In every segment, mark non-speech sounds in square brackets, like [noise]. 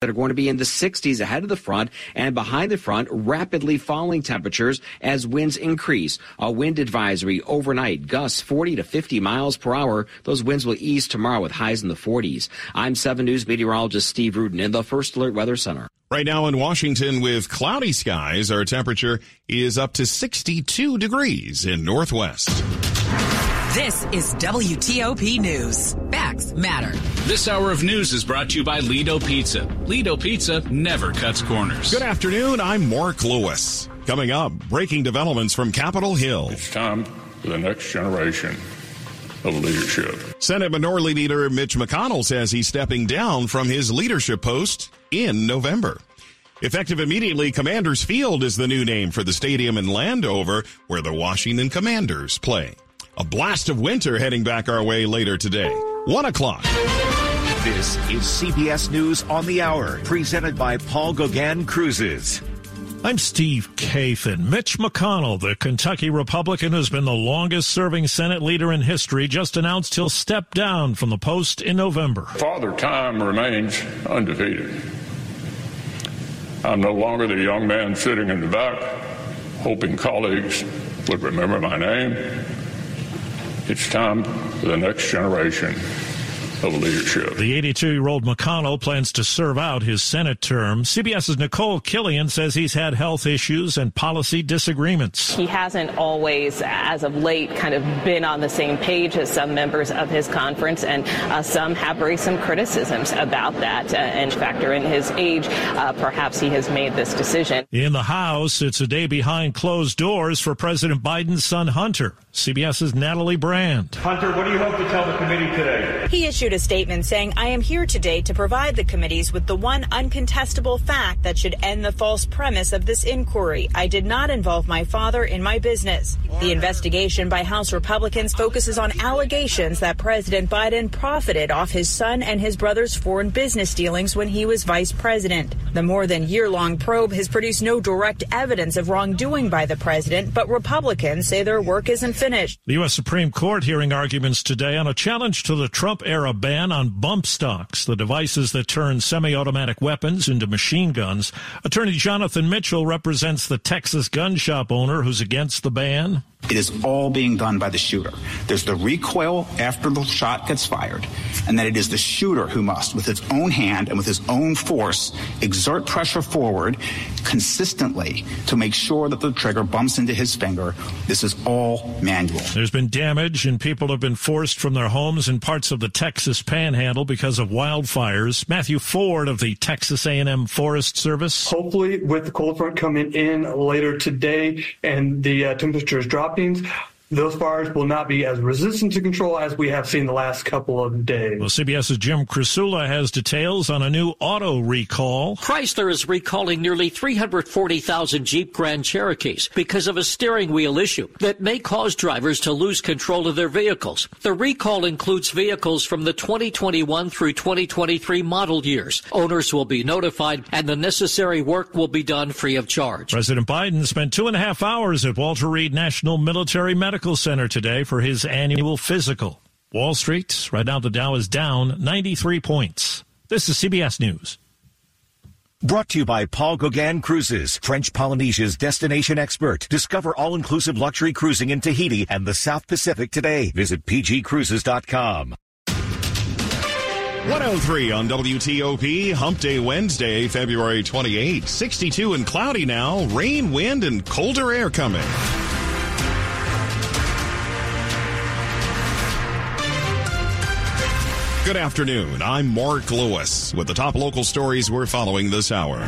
that are going to be in the 60s ahead of the front and behind the front, rapidly falling temperatures as winds increase. A wind advisory overnight, gusts 40 to 50 miles per hour. Those winds will ease tomorrow with highs in the 40s. I'm 7 News meteorologist Steve Rudin in the First Alert Weather Center. Right now in Washington with cloudy skies, our temperature is up to 62 degrees in Northwest. This is WTOP News. Facts matter. This hour of news is brought to you by Lido Pizza. Lido Pizza never cuts corners. Good afternoon. I'm Mark Lewis. Coming up, breaking developments from Capitol Hill. It's time for the next generation of leadership. Senate Minority Leader Mitch McConnell says he's stepping down from his leadership post in November. Effective immediately, Commanders Field is the new name for the stadium in Landover where the Washington Commanders play. A blast of winter heading back our way later today. One o'clock. This is CBS News on the Hour, presented by Paul Gauguin Cruises. I'm Steve Kathan. Mitch McConnell, the Kentucky Republican who's been the longest serving Senate leader in history, just announced he'll step down from the post in November. Father Time remains undefeated. I'm no longer the young man sitting in the back, hoping colleagues would remember my name. It's time for the next generation of leadership. The 82 year old McConnell plans to serve out his Senate term. CBS's Nicole Killion says he's had health issues and policy disagreements. He hasn't always, as of late, kind of been on the same page as some members of his conference, and uh, some have raised some criticisms about that. Uh, and factor in his age, uh, perhaps he has made this decision. In the House, it's a day behind closed doors for President Biden's son Hunter. CBS's Natalie Brand. Hunter, what do you hope to tell the committee today? He issued a statement saying, I am here today to provide the committees with the one uncontestable fact that should end the false premise of this inquiry. I did not involve my father in my business. The investigation by House Republicans focuses on allegations that President Biden profited off his son and his brother's foreign business dealings when he was vice president. The more than year long probe has produced no direct evidence of wrongdoing by the president, but Republicans say their work isn't finished. The U.S. Supreme Court hearing arguments today on a challenge to the Trump era ban on bump stocks, the devices that turn semi automatic weapons into machine guns. Attorney Jonathan Mitchell represents the Texas gun shop owner who's against the ban. It is all being done by the shooter. There's the recoil after the shot gets fired, and then it is the shooter who must, with his own hand and with his own force, exert pressure forward consistently to make sure that the trigger bumps into his finger. This is all manual. There's been damage, and people have been forced from their homes in parts of the Texas Panhandle because of wildfires. Matthew Ford of the Texas A&M Forest Service. Hopefully, with the cold front coming in later today and the uh, temperatures dropping, those fires will not be as resistant to control as we have seen the last couple of days. Well, CBS's Jim Krasula has details on a new auto recall. Chrysler is recalling nearly 340,000 Jeep Grand Cherokees because of a steering wheel issue that may cause drivers to lose control of their vehicles. The recall includes vehicles from the 2021 through 2023 model years. Owners will be notified and the necessary work will be done free of charge. President Biden spent two and a half hours at Walter Reed National Military Medical Medical Center today for his annual physical. Wall Street, right now the Dow is down 93 points. This is CBS News. Brought to you by Paul Gauguin Cruises, French Polynesia's destination expert. Discover all-inclusive luxury cruising in Tahiti and the South Pacific today. Visit pgcruises.com. 103 on WTOP, Hump Day Wednesday, February 28. 62 and cloudy now, rain, wind, and colder air coming. Good afternoon. I'm Mark Lewis with the top local stories we're following this hour.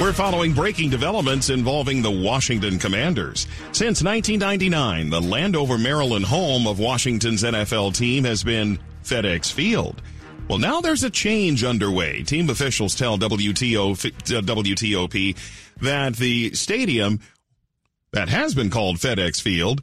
We're following breaking developments involving the Washington Commanders. Since 1999, the Landover, Maryland home of Washington's NFL team has been FedEx Field. Well, now there's a change underway. Team officials tell WTO, uh, WTOP that the stadium that has been called FedEx Field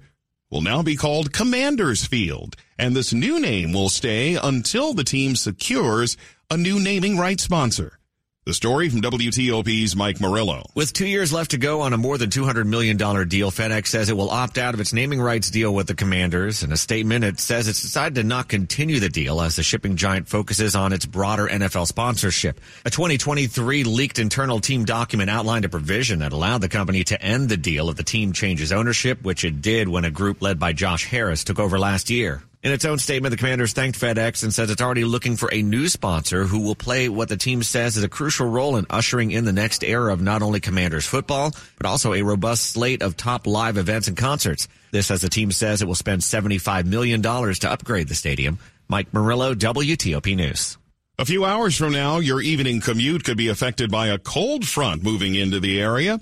will now be called Commanders Field, and this new name will stay until the team secures a new naming rights sponsor. The story from WTOP's Mike Murillo. With two years left to go on a more than $200 million deal, FedEx says it will opt out of its naming rights deal with the Commanders. In a statement, it says it's decided to not continue the deal as the shipping giant focuses on its broader NFL sponsorship. A 2023 leaked internal team document outlined a provision that allowed the company to end the deal if the team changes ownership, which it did when a group led by Josh Harris took over last year. In its own statement, the Commanders thanked FedEx and says it's already looking for a new sponsor who will play what the team says is a crucial role in ushering in the next era of not only Commanders football, but also a robust slate of top live events and concerts. This as the team says it will spend $75 million to upgrade the stadium. Mike Murillo, WTOP News. A few hours from now, your evening commute could be affected by a cold front moving into the area.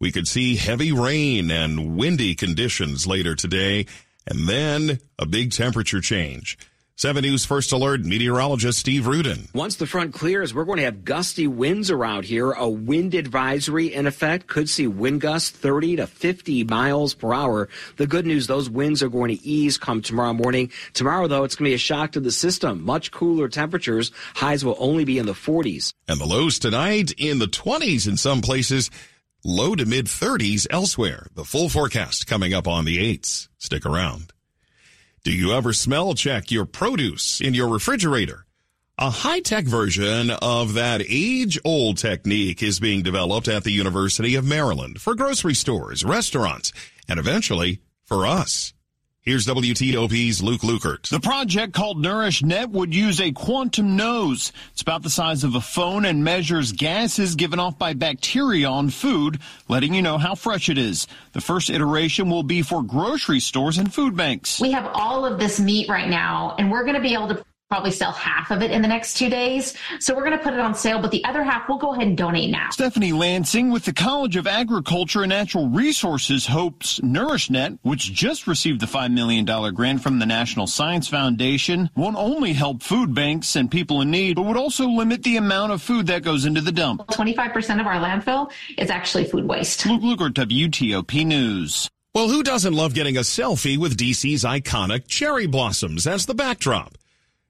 We could see heavy rain and windy conditions later today and then a big temperature change. 7 News First Alert meteorologist Steve Rudin. Once the front clears, we're going to have gusty winds around here. A wind advisory in effect could see wind gusts 30 to 50 miles per hour. The good news, those winds are going to ease come tomorrow morning. Tomorrow, though, it's going to be a shock to the system. Much cooler temperatures. Highs will only be in the 40s. And the lows tonight in the 20s in some places low to mid 30s elsewhere. The full forecast coming up on the 8s. Stick around. Do you ever smell check your produce in your refrigerator? A high-tech version of that age-old technique is being developed at the University of Maryland for grocery stores, restaurants, and eventually for us. Here's WTOP's Luke Lukert. The project called NourishNet would use a quantum nose. It's about the size of a phone and measures gases given off by bacteria on food, letting you know how fresh it is. The first iteration will be for grocery stores and food banks. We have all of this meat right now, and we're going to be able to probably sell half of it in the next two days. So we're going to put it on sale, but the other half we'll go ahead and donate now. Stephanie Lansing with the College of Agriculture and Natural Resources hopes NourishNet, which just received the $5 million grant from the National Science Foundation, won't only help food banks and people in need, but would also limit the amount of food that goes into the dump. 25% of our landfill is actually food waste. Luke Lukert, WTOP News. Well, who doesn't love getting a selfie with DC's iconic cherry blossoms as the backdrop?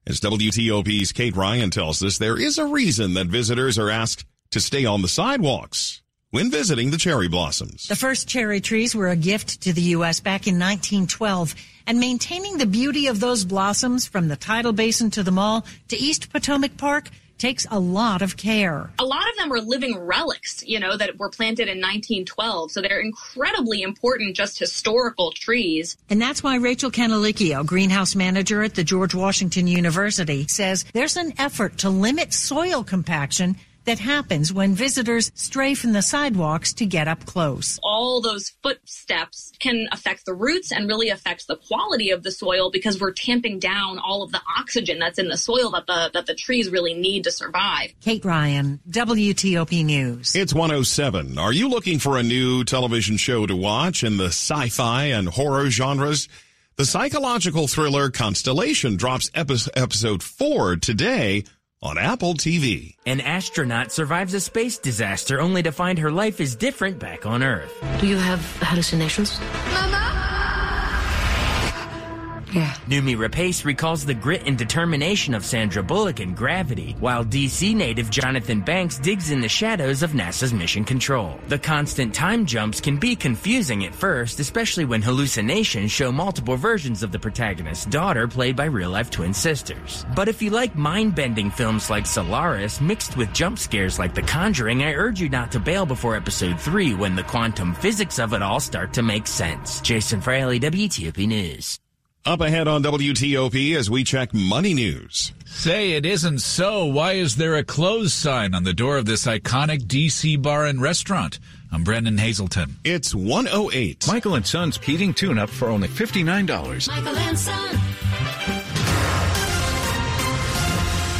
As WTOP's Kate Ryan tells us, there is a reason that visitors are asked to stay on the sidewalks when visiting the cherry blossoms. The first cherry trees were a gift to the U.S. back in 1912, and maintaining the beauty of those blossoms from the tidal basin to the mall to East Potomac Park takes a lot of care. A lot of them are living relics, you know, that were planted in 1912. So they're incredibly important, just historical trees. And that's why Rachel Canalicchio, greenhouse manager at the George Washington University, says there's an effort to limit soil compaction that happens when visitors stray from the sidewalks to get up close. All those footsteps can affect the roots and really affect the quality of the soil because we're tamping down all of the oxygen that's in the soil that the that the trees really need to survive. Kate Ryan, WTOP News. It's 107. Are you looking for a new television show to watch in the sci-fi and horror genres? The psychological thriller Constellation drops epi- episode 4 today on Apple TV. An astronaut survives a space disaster only to find her life is different back on Earth. Do you have hallucinations? Yeah. Noomi Rapace recalls the grit and determination of Sandra Bullock in Gravity, while DC native Jonathan Banks digs in the shadows of NASA's Mission Control. The constant time jumps can be confusing at first, especially when hallucinations show multiple versions of the protagonist's daughter played by real-life twin sisters. But if you like mind-bending films like Solaris mixed with jump scares like The Conjuring, I urge you not to bail before episode 3 when the quantum physics of it all start to make sense. Jason Fraley, WTOP News. Up ahead on WTOP as we check money news. Say it isn't so. Why is there a closed sign on the door of this iconic DC bar and restaurant? I'm Brennan Hazelton. It's 108. Michael and Son's heating tune up for only $59. Michael and Son.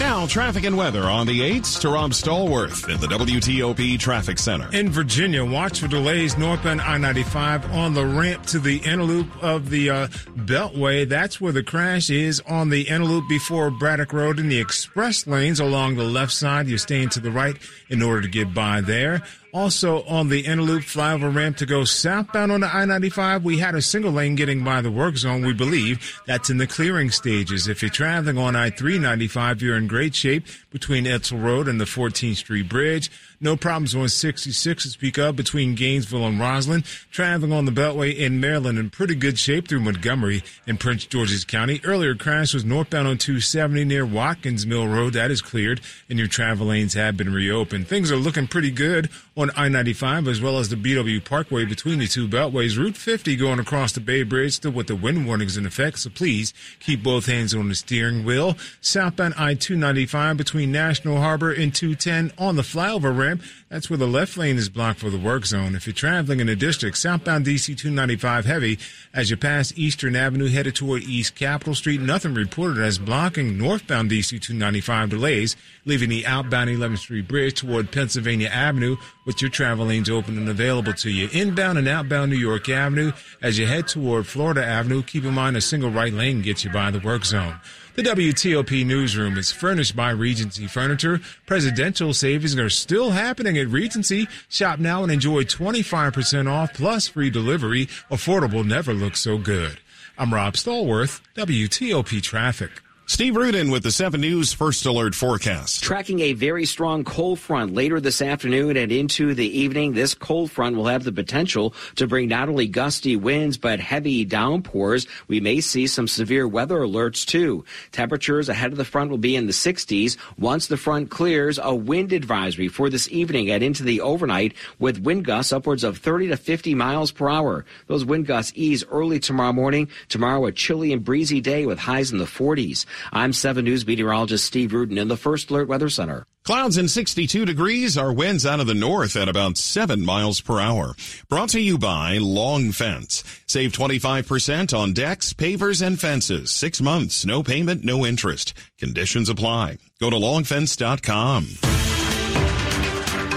Now, traffic and weather on the 8s to Rob Stallworth in the WTOP Traffic Center. In Virginia, watch for delays northbound I 95 on the ramp to the inner loop of the uh, Beltway. That's where the crash is on the inner loop before Braddock Road in the express lanes along the left side. You're staying to the right in order to get by there. Also on the inner loop flyover ramp to go southbound on the I-95, we had a single lane getting by the work zone. We believe that's in the clearing stages. If you're traveling on I-395, you're in great shape between Edsall Road and the 14th Street Bridge. No problems on 66 to speak of between Gainesville and Rosslyn. Traveling on the Beltway in Maryland in pretty good shape through Montgomery and Prince George's County. Earlier crash was northbound on 270 near Watkins Mill Road. That is cleared and your travel lanes have been reopened. Things are looking pretty good on I-95 as well as the BW Parkway between the two beltways. Route 50 going across the Bay Bridge still with the wind warnings in effect. So please keep both hands on the steering wheel. Southbound I-295 between National Harbor and 210 on the flyover ramp ramp. That's where the left lane is blocked for the work zone. If you're traveling in the district, southbound DC 295 heavy, as you pass Eastern Avenue headed toward East Capitol Street, nothing reported as blocking northbound DC 295 delays, leaving the outbound 11th Street Bridge toward Pennsylvania Avenue with your travel lanes open and available to you. Inbound and outbound New York Avenue, as you head toward Florida Avenue, keep in mind a single right lane gets you by the work zone. The WTOP newsroom is furnished by Regency Furniture. Presidential savings are still happening at Regency. Shop now and enjoy 25% off plus free delivery. Affordable never looks so good. I'm Rob Stallworth, WTOP Traffic. Steve Rudin with the 7 News First Alert Forecast. Tracking a very strong cold front later this afternoon and into the evening. This cold front will have the potential to bring not only gusty winds, but heavy downpours. We may see some severe weather alerts too. Temperatures ahead of the front will be in the 60s. Once the front clears, a wind advisory for this evening and into the overnight with wind gusts upwards of 30 to 50 miles per hour. Those wind gusts ease early tomorrow morning. Tomorrow, a chilly and breezy day with highs in the 40s. I'm 7 News meteorologist Steve Rudin in the First Alert Weather Center. Clouds and 62 degrees are winds out of the north at about 7 miles per hour. Brought to you by Long Fence. Save 25% on decks, pavers, and fences. Six months, no payment, no interest. Conditions apply. Go to longfence.com.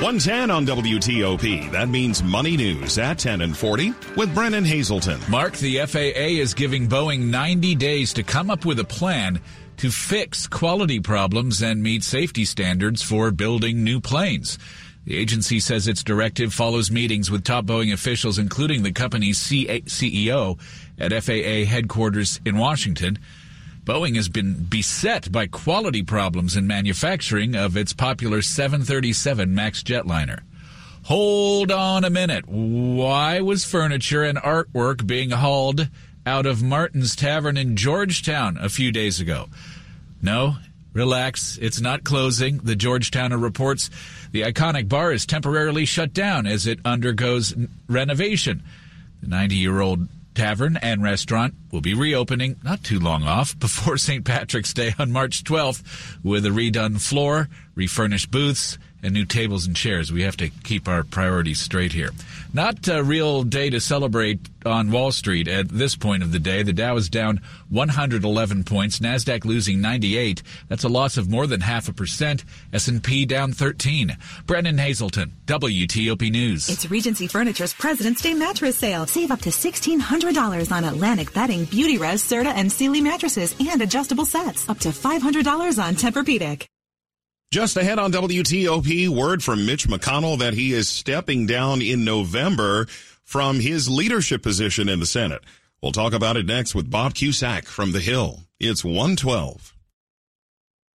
110 on WTOP. That means money news at 10 and 40 with Brennan Hazelton. Mark, the FAA is giving Boeing 90 days to come up with a plan to fix quality problems and meet safety standards for building new planes. The agency says its directive follows meetings with top Boeing officials, including the company's CEO at FAA headquarters in Washington. Boeing has been beset by quality problems in manufacturing of its popular 737 MAX jetliner. Hold on a minute. Why was furniture and artwork being hauled out of Martin's Tavern in Georgetown a few days ago? No, relax. It's not closing. The Georgetowner reports the iconic bar is temporarily shut down as it undergoes renovation. The 90 year old Tavern and restaurant will be reopening not too long off [laughs] before St. Patrick's Day on March 12th with a redone floor, refurnished booths, and new tables and chairs. We have to keep our priorities straight here. Not a real day to celebrate on Wall Street at this point of the day. The Dow is down 111 points, Nasdaq losing 98. That's a loss of more than half a percent. S&P down 13. Brennan Hazelton, WTOP News. It's Regency Furniture's President's Day mattress sale. Save up to $1,600 on Atlantic bedding, Beautyrest, Serta, and Sealy mattresses and adjustable sets. Up to $500 on Tempur-Pedic. Just ahead on WTOP, word from Mitch McConnell that he is stepping down in November from his leadership position in the Senate. We'll talk about it next with Bob Cusack from The Hill. It's 112.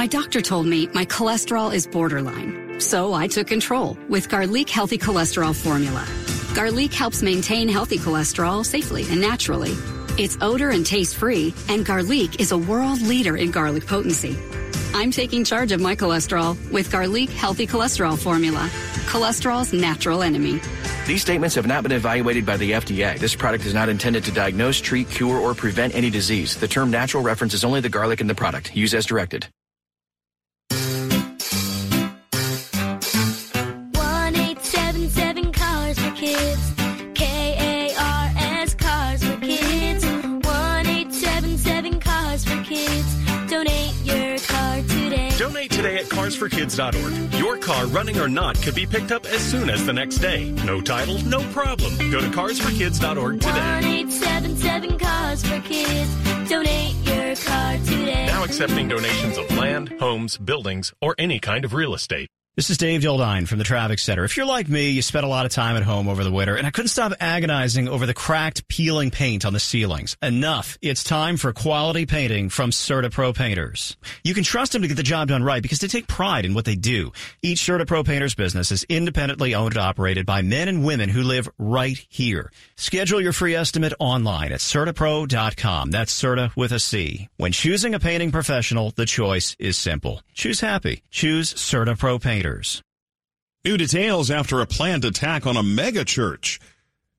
My doctor told me my cholesterol is borderline. So I took control with Garlique Healthy Cholesterol Formula. Garlique helps maintain healthy cholesterol safely and naturally. It's odor and taste free, and Garlique is a world leader in garlic potency. I'm taking charge of my cholesterol with Garlique Healthy Cholesterol Formula. Cholesterol's natural enemy. These statements have not been evaluated by the FDA. This product is not intended to diagnose, treat, cure, or prevent any disease. The term natural references only the garlic in the product. Use as directed. carsforkids.org. Your car, running or not, could be picked up as soon as the next day. No title, no problem. Go to carsforkids.org today. 877 Cars for Kids. Donate your car today. Now accepting donations of land, homes, buildings, or any kind of real estate. This is Dave Dildine from the Traffic Center. If you're like me, you spent a lot of time at home over the winter, and I couldn't stop agonizing over the cracked, peeling paint on the ceilings. Enough. It's time for quality painting from Certa Pro Painters. You can trust them to get the job done right because they take pride in what they do. Each Certa Pro Painters business is independently owned and operated by men and women who live right here. Schedule your free estimate online at CertaPro.com. That's Certa with a C. When choosing a painting professional, the choice is simple. Choose happy. Choose Certa Pro Painters. New details after a planned attack on a mega church.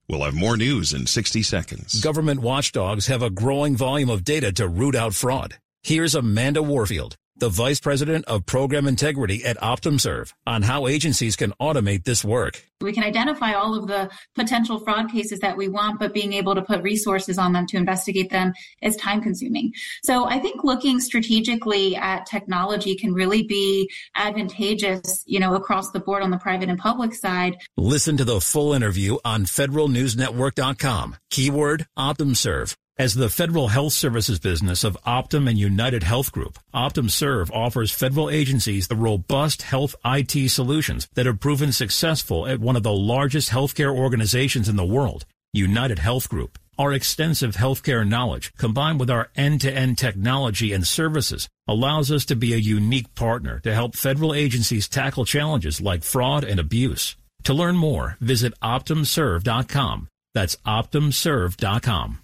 We'll have more news in 60 seconds. Government watchdogs have a growing volume of data to root out fraud. Here's Amanda Warfield, the Vice President of Program Integrity at OptumServe, on how agencies can automate this work. We can identify all of the potential fraud cases that we want, but being able to put resources on them to investigate them is time consuming. So I think looking strategically at technology can really be advantageous, you know, across the board on the private and public side. Listen to the full interview on federalnewsnetwork.com. Keyword OptumServe. As the federal health services business of Optum and United Health Group, OptumServe offers federal agencies the robust health IT solutions that have proven successful at one of the largest healthcare organizations in the world, United Health Group. Our extensive healthcare knowledge, combined with our end-to-end technology and services, allows us to be a unique partner to help federal agencies tackle challenges like fraud and abuse. To learn more, visit OptumServe.com. That's OptumServe.com.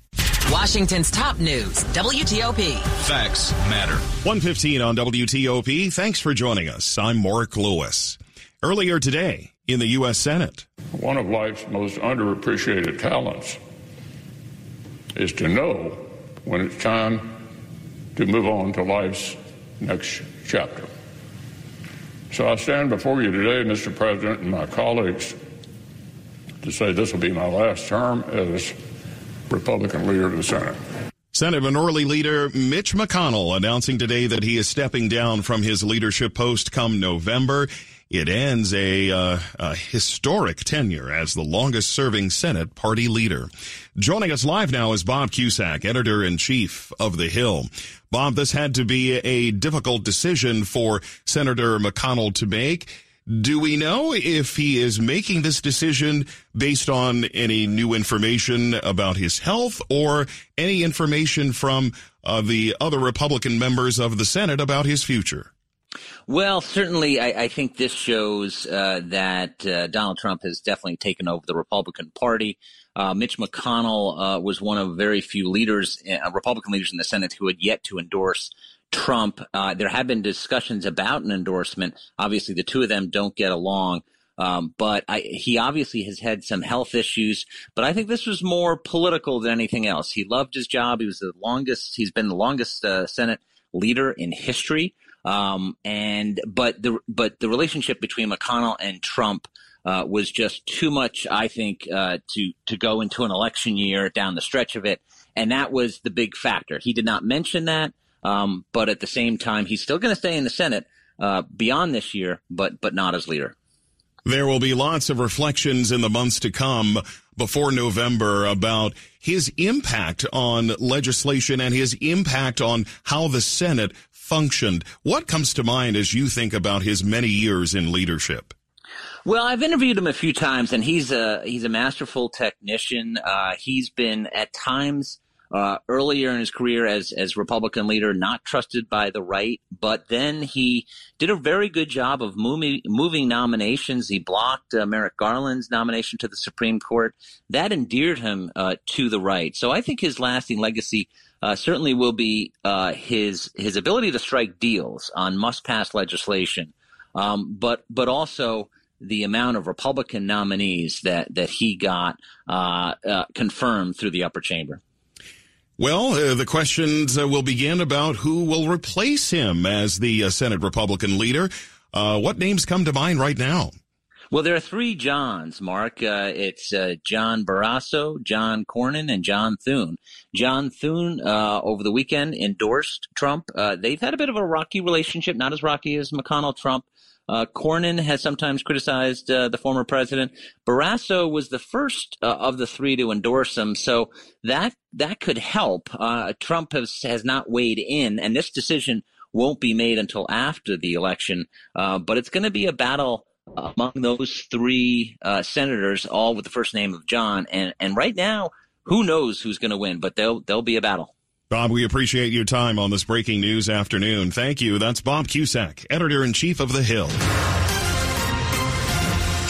Washington's top news, WTOP. Facts matter. 115 on WTOP. Thanks for joining us. I'm Mark Lewis. Earlier today in the U.S. Senate. One of life's most underappreciated talents is to know when it's time to move on to life's next chapter. So I stand before you today, Mr. President, and my colleagues, to say this will be my last term as Republican leader of the Senate. Senate Minority Leader Mitch McConnell announcing today that he is stepping down from his leadership post come November. It ends a, uh, a historic tenure as the longest serving Senate party leader. Joining us live now is Bob Cusack, editor in chief of The Hill. Bob, this had to be a difficult decision for Senator McConnell to make. Do we know if he is making this decision based on any new information about his health or any information from uh, the other Republican members of the Senate about his future? Well, certainly, I, I think this shows uh, that uh, Donald Trump has definitely taken over the Republican Party. Uh, Mitch McConnell uh, was one of very few leaders, uh, Republican leaders in the Senate, who had yet to endorse Trump. Uh, there have been discussions about an endorsement. Obviously, the two of them don't get along. Um, but I, he obviously has had some health issues. But I think this was more political than anything else. He loved his job. He was the longest. He's been the longest uh, Senate leader in history. Um, and but the but the relationship between McConnell and Trump uh, was just too much, I think, uh, to to go into an election year down the stretch of it, and that was the big factor. He did not mention that, um, but at the same time, he's still going to stay in the Senate uh, beyond this year, but but not as leader. There will be lots of reflections in the months to come before November about his impact on legislation and his impact on how the Senate functioned. What comes to mind as you think about his many years in leadership? Well, I've interviewed him a few times, and he's a he's a masterful technician. Uh, he's been at times uh, earlier in his career as as Republican leader, not trusted by the right, but then he did a very good job of moving moving nominations. He blocked uh, Merrick Garland's nomination to the Supreme Court. That endeared him uh, to the right. So I think his lasting legacy uh, certainly will be uh, his his ability to strike deals on must pass legislation, um, but but also the amount of Republican nominees that that he got uh, uh confirmed through the upper chamber. Well, uh, the questions uh, will begin about who will replace him as the Senate Republican leader. what names come to mind right now? Well, there are three Johns, Mark. Uh, it's uh, John Barrasso, John Cornyn, and John Thune. John Thune, uh, over the weekend, endorsed Trump. Uh, they've had a bit of a rocky relationship, not as rocky as McConnell Trump. Uh, Cornyn has sometimes criticized uh, the former president. Barrasso was the first of the three to endorse him, so that that could help. Trump has has not weighed in, and this decision won't be made until after the election. but it's going to be a battle among those three uh, senators, all with the first name of John. And and right now, who knows who's going to win? But there'll there'll be a battle. Bob, we appreciate your time on this breaking news afternoon. Thank you. That's Bob Cusack, editor in chief of The Hill.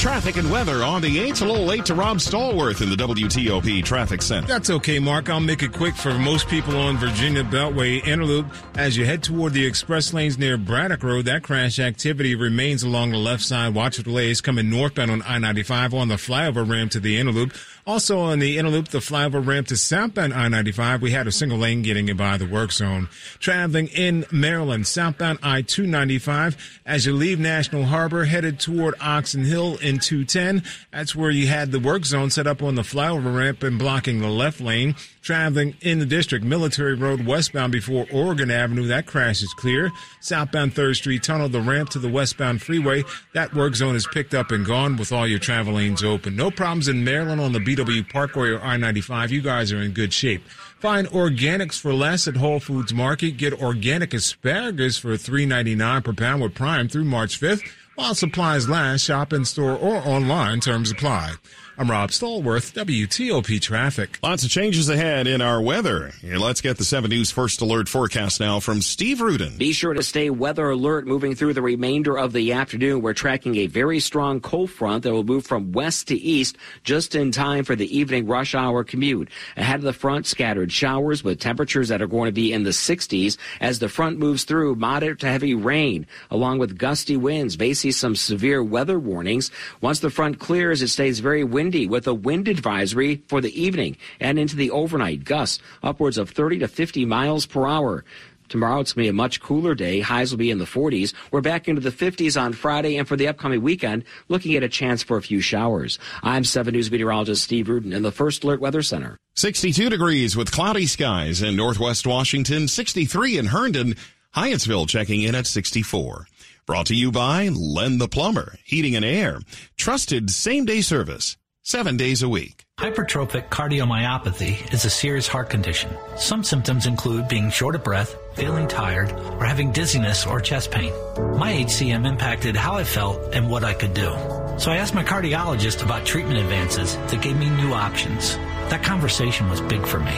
Traffic and weather on the 8th. A little late to Rob Stallworth in the WTOP Traffic Center. That's okay, Mark. I'll make it quick for most people on Virginia Beltway inner loop. As you head toward the express lanes near Braddock Road, that crash activity remains along the left side. Watch for delays coming northbound on I-95 on the flyover ramp to the inner loop. Also on the inner loop, the flyover ramp to southbound I-95, we had a single lane getting by the work zone. Traveling in Maryland, southbound I-295, as you leave National Harbor, headed toward Oxon Hill in 210. That's where you had the work zone set up on the flyover ramp and blocking the left lane. Traveling in the district, Military Road westbound before Oregon Avenue, that crash is clear. Southbound 3rd Street Tunnel, the ramp to the westbound freeway, that work zone is picked up and gone with all your travel lanes open. No problems in Maryland on the BW Parkway or I-95. You guys are in good shape. Find organics for less at Whole Foods Market. Get organic asparagus for $3.99 per pound with Prime through March 5th. While supplies last, shop in store or online. Terms apply. I'm Rob Stallworth, WTOP Traffic. Lots of changes ahead in our weather. And let's get the 7 News First Alert forecast now from Steve Rudin. Be sure to stay weather alert moving through the remainder of the afternoon. We're tracking a very strong cold front that will move from west to east just in time for the evening rush hour commute. Ahead of the front, scattered showers with temperatures that are going to be in the 60s as the front moves through moderate to heavy rain along with gusty winds. May see some severe weather warnings. Once the front clears, it stays very windy windy with a wind advisory for the evening and into the overnight. Gusts upwards of 30 to 50 miles per hour. Tomorrow it's going to be a much cooler day. Highs will be in the 40s. We're back into the 50s on Friday, and for the upcoming weekend, looking at a chance for a few showers. I'm 7 News meteorologist Steve Rudin in the First Alert Weather Center. 62 degrees with cloudy skies in northwest Washington, 63 in Herndon, Hyattsville checking in at 64. Brought to you by Len the Plumber, Heating and Air. Trusted same day service seven days a week. Hypertrophic cardiomyopathy is a serious heart condition. Some symptoms include being short of breath, feeling tired, or having dizziness or chest pain. My HCM impacted how I felt and what I could do. So I asked my cardiologist about treatment advances that gave me new options. That conversation was big for me.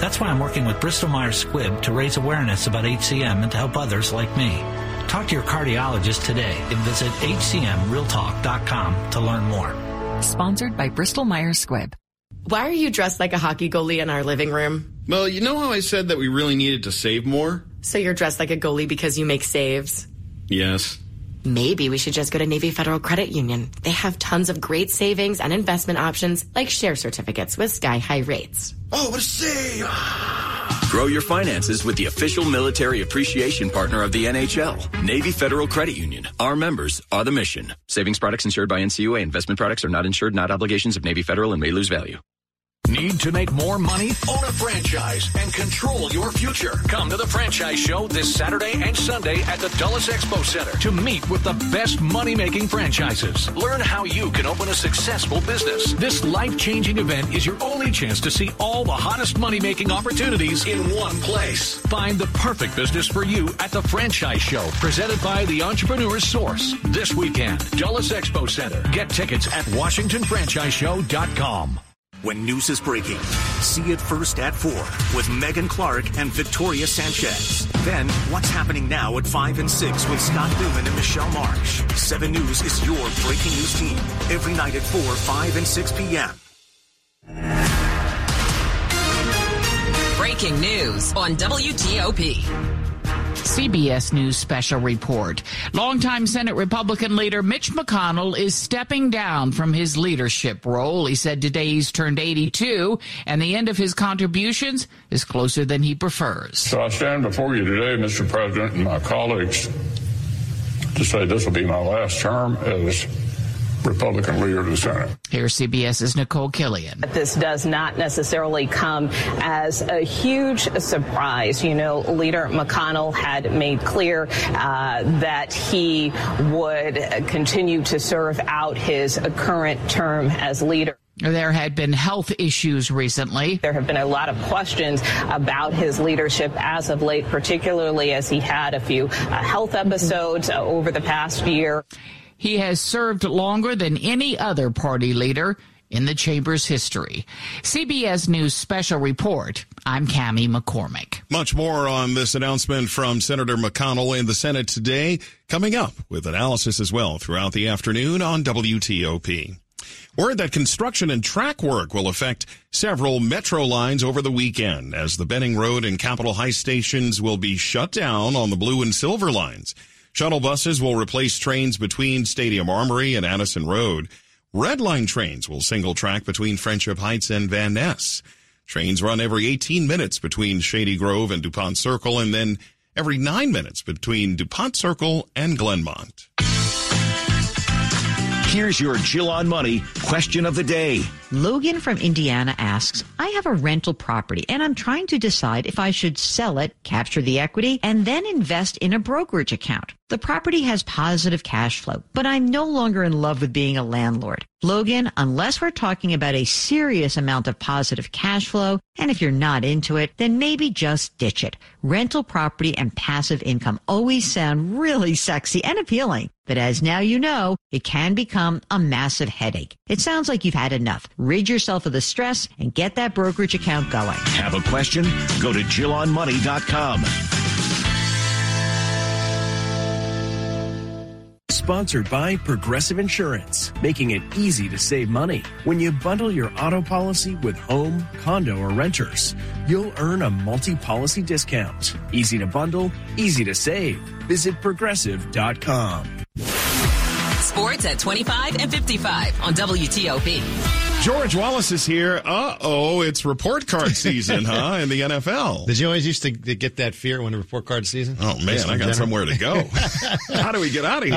That's why I'm working with Bristol Myers Squibb to raise awareness about HCM and to help others like me. Talk to your cardiologist today and visit hcmrealtalk.com to learn more. Sponsored by Bristol Myers Squibb. Why are you dressed like a hockey goalie in our living room? Well, you know how I said that we really needed to save more? So you're dressed like a goalie because you make saves? Yes. Maybe we should just go to Navy Federal Credit Union. They have tons of great savings and investment options like share certificates with sky high rates. Oh, what a save! Grow your finances with the official military appreciation partner of the NHL, Navy Federal Credit Union. Our members are the mission. Savings products insured by NCUA. Investment products are not insured, not obligations of Navy Federal and may lose value. Need to make more money? Own a franchise and control your future. Come to the Franchise Show this Saturday and Sunday at the Dulles Expo Center to meet with the best money making franchises. Learn how you can open a successful business. This life changing event is your only chance to see all the hottest money making opportunities in one place. Find the perfect business for you at the Franchise Show presented by the Entrepreneur's Source this weekend. Dulles Expo Center. Get tickets at WashingtonFranchiseShow.com. When news is breaking, see it first at 4 with Megan Clark and Victoria Sanchez. Then, what's happening now at 5 and 6 with Scott Thuman and Michelle Marsh. 7 News is your breaking news team every night at 4, 5, and 6 p.m. Breaking news on WTOP. CBS News special report. Longtime Senate Republican leader Mitch McConnell is stepping down from his leadership role. He said today he's turned 82 and the end of his contributions is closer than he prefers. So I stand before you today, Mr. President, and my colleagues to say this will be my last term as Republican leader of the Senate. Here's CBS's Nicole Killion. This does not necessarily come as a huge surprise. You know, Leader McConnell had made clear uh, that he would continue to serve out his current term as leader. There had been health issues recently. There have been a lot of questions about his leadership as of late, particularly as he had a few uh, health episodes uh, over the past year. He has served longer than any other party leader in the chamber's history. CBS News special report. I'm Cami McCormick. Much more on this announcement from Senator McConnell in the Senate today, coming up with analysis as well throughout the afternoon on WTOP. Word that construction and track work will affect several metro lines over the weekend as the Benning Road and Capitol High stations will be shut down on the blue and silver lines. Shuttle buses will replace trains between Stadium Armory and Addison Road. Red Line trains will single track between Friendship Heights and Van Ness. Trains run every 18 minutes between Shady Grove and DuPont Circle and then every 9 minutes between DuPont Circle and Glenmont. Here's your Jill on Money question of the day. Logan from Indiana asks, I have a rental property and I'm trying to decide if I should sell it, capture the equity, and then invest in a brokerage account. The property has positive cash flow, but I'm no longer in love with being a landlord. Logan, unless we're talking about a serious amount of positive cash flow, and if you're not into it, then maybe just ditch it. Rental property and passive income always sound really sexy and appealing. But as now you know, it can become a massive headache. It sounds like you've had enough. Rid yourself of the stress and get that brokerage account going. Have a question? Go to JillOnMoney.com. Sponsored by Progressive Insurance, making it easy to save money. When you bundle your auto policy with home, condo, or renters, you'll earn a multi policy discount. Easy to bundle, easy to save. Visit progressive.com. Sports at 25 and 55 on WTOP. George Wallace is here. Uh oh, it's report card season, [laughs] huh? In the NFL. Did you always used to get that fear when the report card season? Oh man, I got somewhere to go. [laughs] How do we get out of here?